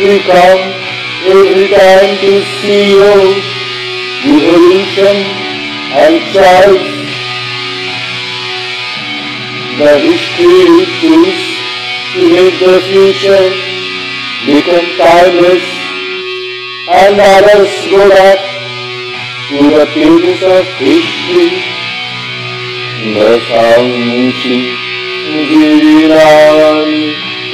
We come every time to see you Evolution and choice The history choose to make the future become timeless. And others go back to the pages of history. The Sangchi Girirani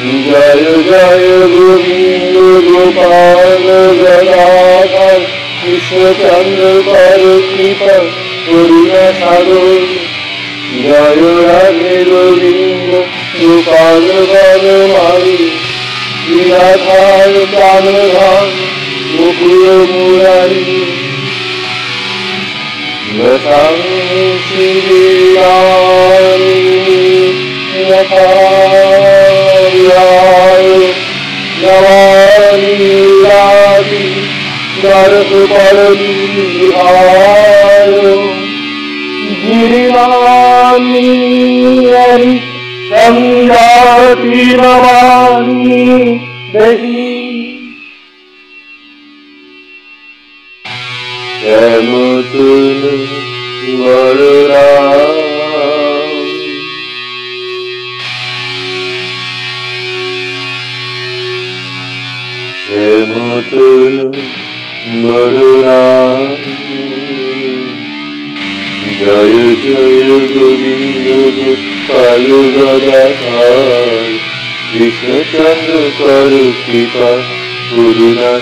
Jaya Jaya Govinda Gopala Gadadhar Krishna Chandra Parikripa Purina Sagar Jaya Radhe Govinda Gopala Banamari Viradhar Pranadhar Mukula Murari Vasanshiriyani Yatharyayo Navani යායි නවානීලාදි නරක පලදී ආයු ගිරිමානීයරි සම්දාතිනවානී දෙහි එමුතුනු වරුරා Varuram Jaya Jaya Govinda Gopala Gadadhar Krishna Chandra Karu Kripa Puruna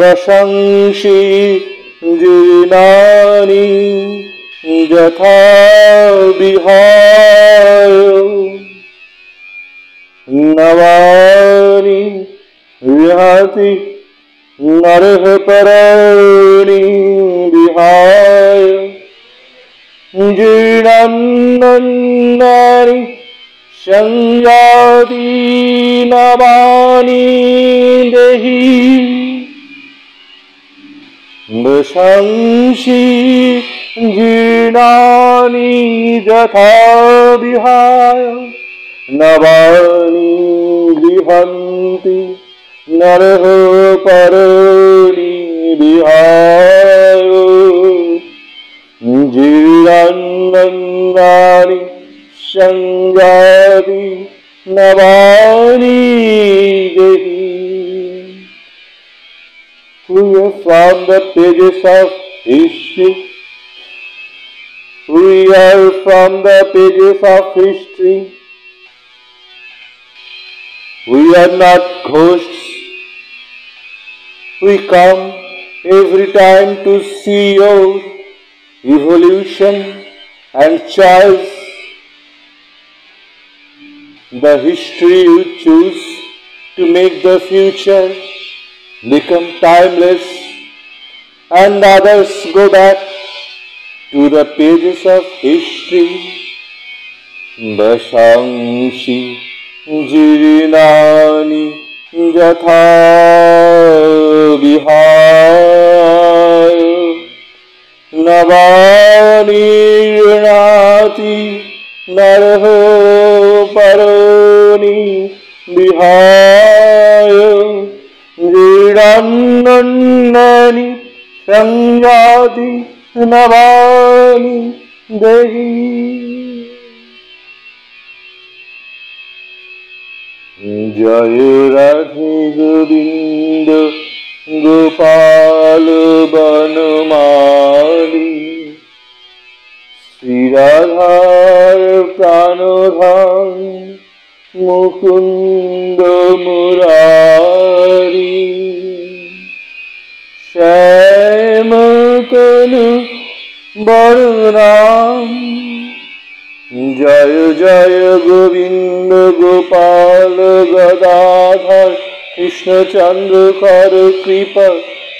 वशंसि जीर्णानि यथा विहाय नवानि विहति नरः पराणि विहाय जीर्णान्नानि संयाति नवानि देहि वशंसि जीर्णानि यथा विहाय नवानि गृहन्ति नरः परणि विहाय जीर्णान्नानि संजाति नवानि देहि from the pages of history. We are from the pages of history. We are not ghosts. We come every time to see your evolution and choice. The history you choose to make the future become timeless and others go back to the pages of history. Bashamshi jirinani jatha যথা navani rinati narho পরনি Bihar জীর্ণানি जीर्णान्नानि संयाति नवानि देहि জয় রাধে গোবিন্দ গোপাল বনমালী শ্রীরাধার প্রাণধান মুকুন্দ মুরারি বরনাম জয় জয় গোবিন্দ গোপাল গদাধর কৃষ্ণচন্দ্র কর কৃপা,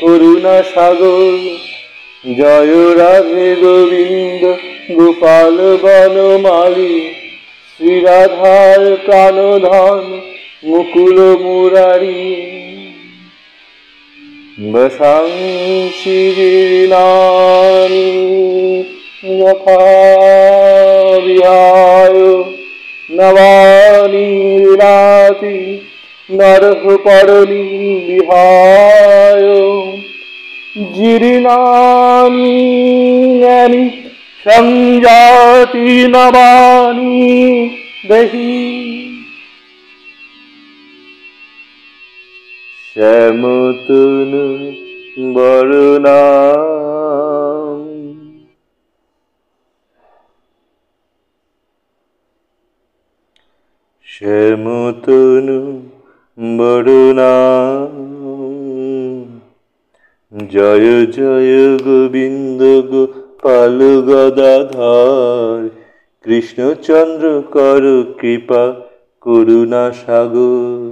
করুণা সাগর। জয় রাধে গোবিন্দ গোপাল বনমালী শ্রীরাধার প্রাণধন মুকুল মুরারি। वशांशिरीणानि यथा विहाय नवानि विराति नरः परलिं विहाय जीर्णानि यानि सञ्जाति नवानि दही শ্যামতন বরণাম শ্যামতনু বরুণাম জয় জয় গোবিন্দ গোপাল গদাধর। কৃষ্ণচন্দ্র কর কৃপা করুণা সাগর।